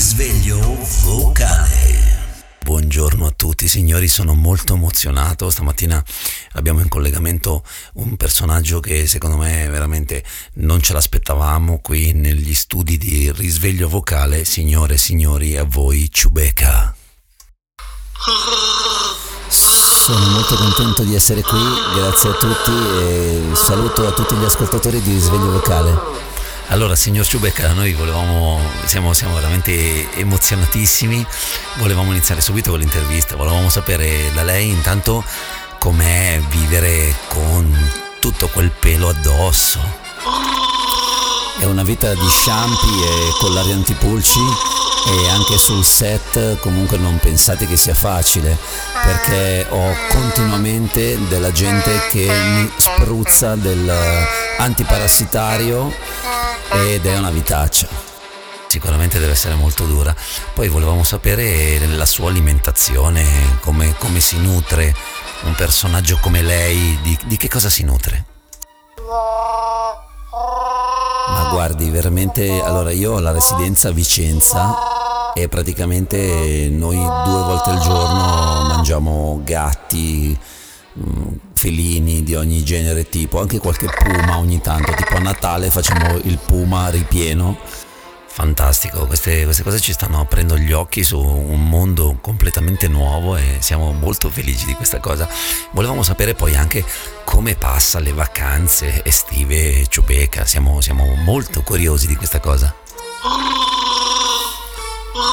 Risveglio vocale. Buongiorno a tutti signori, sono molto emozionato. Stamattina abbiamo in collegamento un personaggio che secondo me veramente non ce l'aspettavamo qui negli studi di risveglio vocale. Signore e signori, a voi Ciubeca. Sono molto contento di essere qui, grazie a tutti e saluto a tutti gli ascoltatori di risveglio vocale. Allora, signor Ciubecca, noi volevamo, siamo, siamo, veramente emozionatissimi, volevamo iniziare subito con l'intervista, volevamo sapere da lei intanto com'è vivere con tutto quel pelo addosso. È una vita di sciampi e collari antipulci e anche sul set comunque non pensate che sia facile perché ho continuamente della gente che mi spruzza del antiparassitario ed è una vitaccia. Sicuramente deve essere molto dura. Poi volevamo sapere la sua alimentazione, come, come si nutre un personaggio come lei, di, di che cosa si nutre? Ma guardi, veramente, allora io ho la residenza a Vicenza e praticamente noi due volte al giorno mangiamo gatti, felini di ogni genere tipo, anche qualche puma ogni tanto, tipo a Natale facciamo il puma ripieno. Fantastico, queste, queste, cose ci stanno aprendo gli occhi su un mondo completamente nuovo e siamo molto felici di questa cosa. Volevamo sapere poi anche come passa le vacanze estive Ciubeca, siamo, siamo molto curiosi di questa cosa.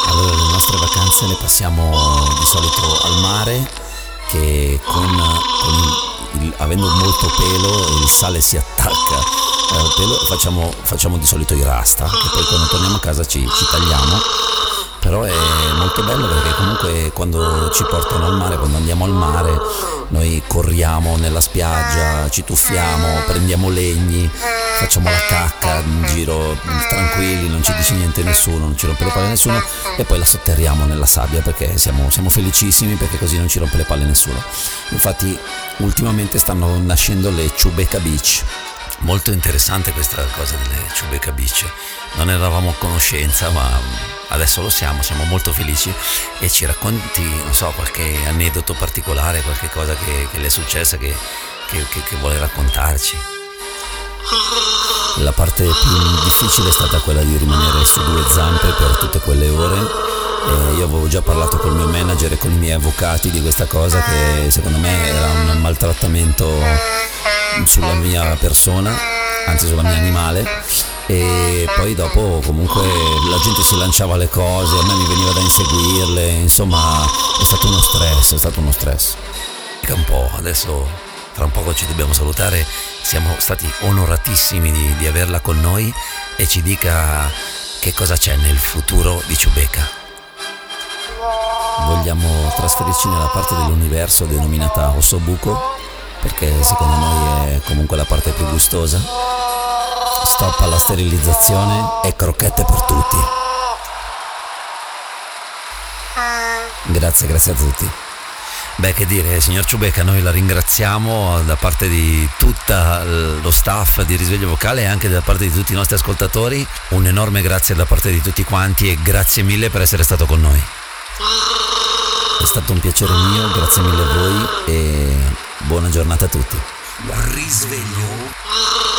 Allora le nostre vacanze le passiamo di solito al mare che con, con il, avendo molto pelo il sale si attacca. Al pelo facciamo, facciamo, di solito i rasta e poi quando torniamo a casa ci, ci tagliamo però è molto bello perché comunque quando ci portano al mare, quando andiamo al mare, noi corriamo nella spiaggia, ci tuffiamo, prendiamo legni, facciamo la cacca in giro tranquilli, non ci dice niente nessuno, non ci rompe le palle nessuno e poi la sotterriamo nella sabbia perché siamo, siamo felicissimi perché così non ci rompe le palle nessuno. Infatti ultimamente stanno nascendo le Chewbacca Beach Molto interessante questa cosa delle Ciubeca Beach. Non eravamo a conoscenza, ma adesso lo siamo, siamo molto felici e ci racconti, non so, qualche aneddoto particolare, qualche cosa che, che le è successa che, che, che vuole raccontarci. La parte più difficile è stata quella di rimanere su due zampe per tutte quelle ore. E io avevo già parlato col mio manager e con i miei avvocati di questa cosa che secondo me era un maltrattamento sulla mia persona, anzi sulla mia animale e poi dopo comunque la gente si lanciava le cose, a me mi veniva da inseguirle, insomma è stato uno stress, è stato uno stress. Un po', adesso tra un poco ci dobbiamo salutare, siamo stati onoratissimi di, di averla con noi e ci dica che cosa c'è nel futuro di Ciubeca. Vogliamo trasferirci nella parte dell'universo denominata Ossobuco perché secondo noi è comunque la parte più gustosa. Stop alla sterilizzazione e crocchette per tutti. Grazie, grazie a tutti. Beh, che dire, signor Ciubecca, noi la ringraziamo da parte di tutto lo staff di Risveglio Vocale e anche da parte di tutti i nostri ascoltatori. Un enorme grazie da parte di tutti quanti e grazie mille per essere stato con noi. È stato un piacere mio, grazie mille a voi e Buona giornata a tutti. Risveglio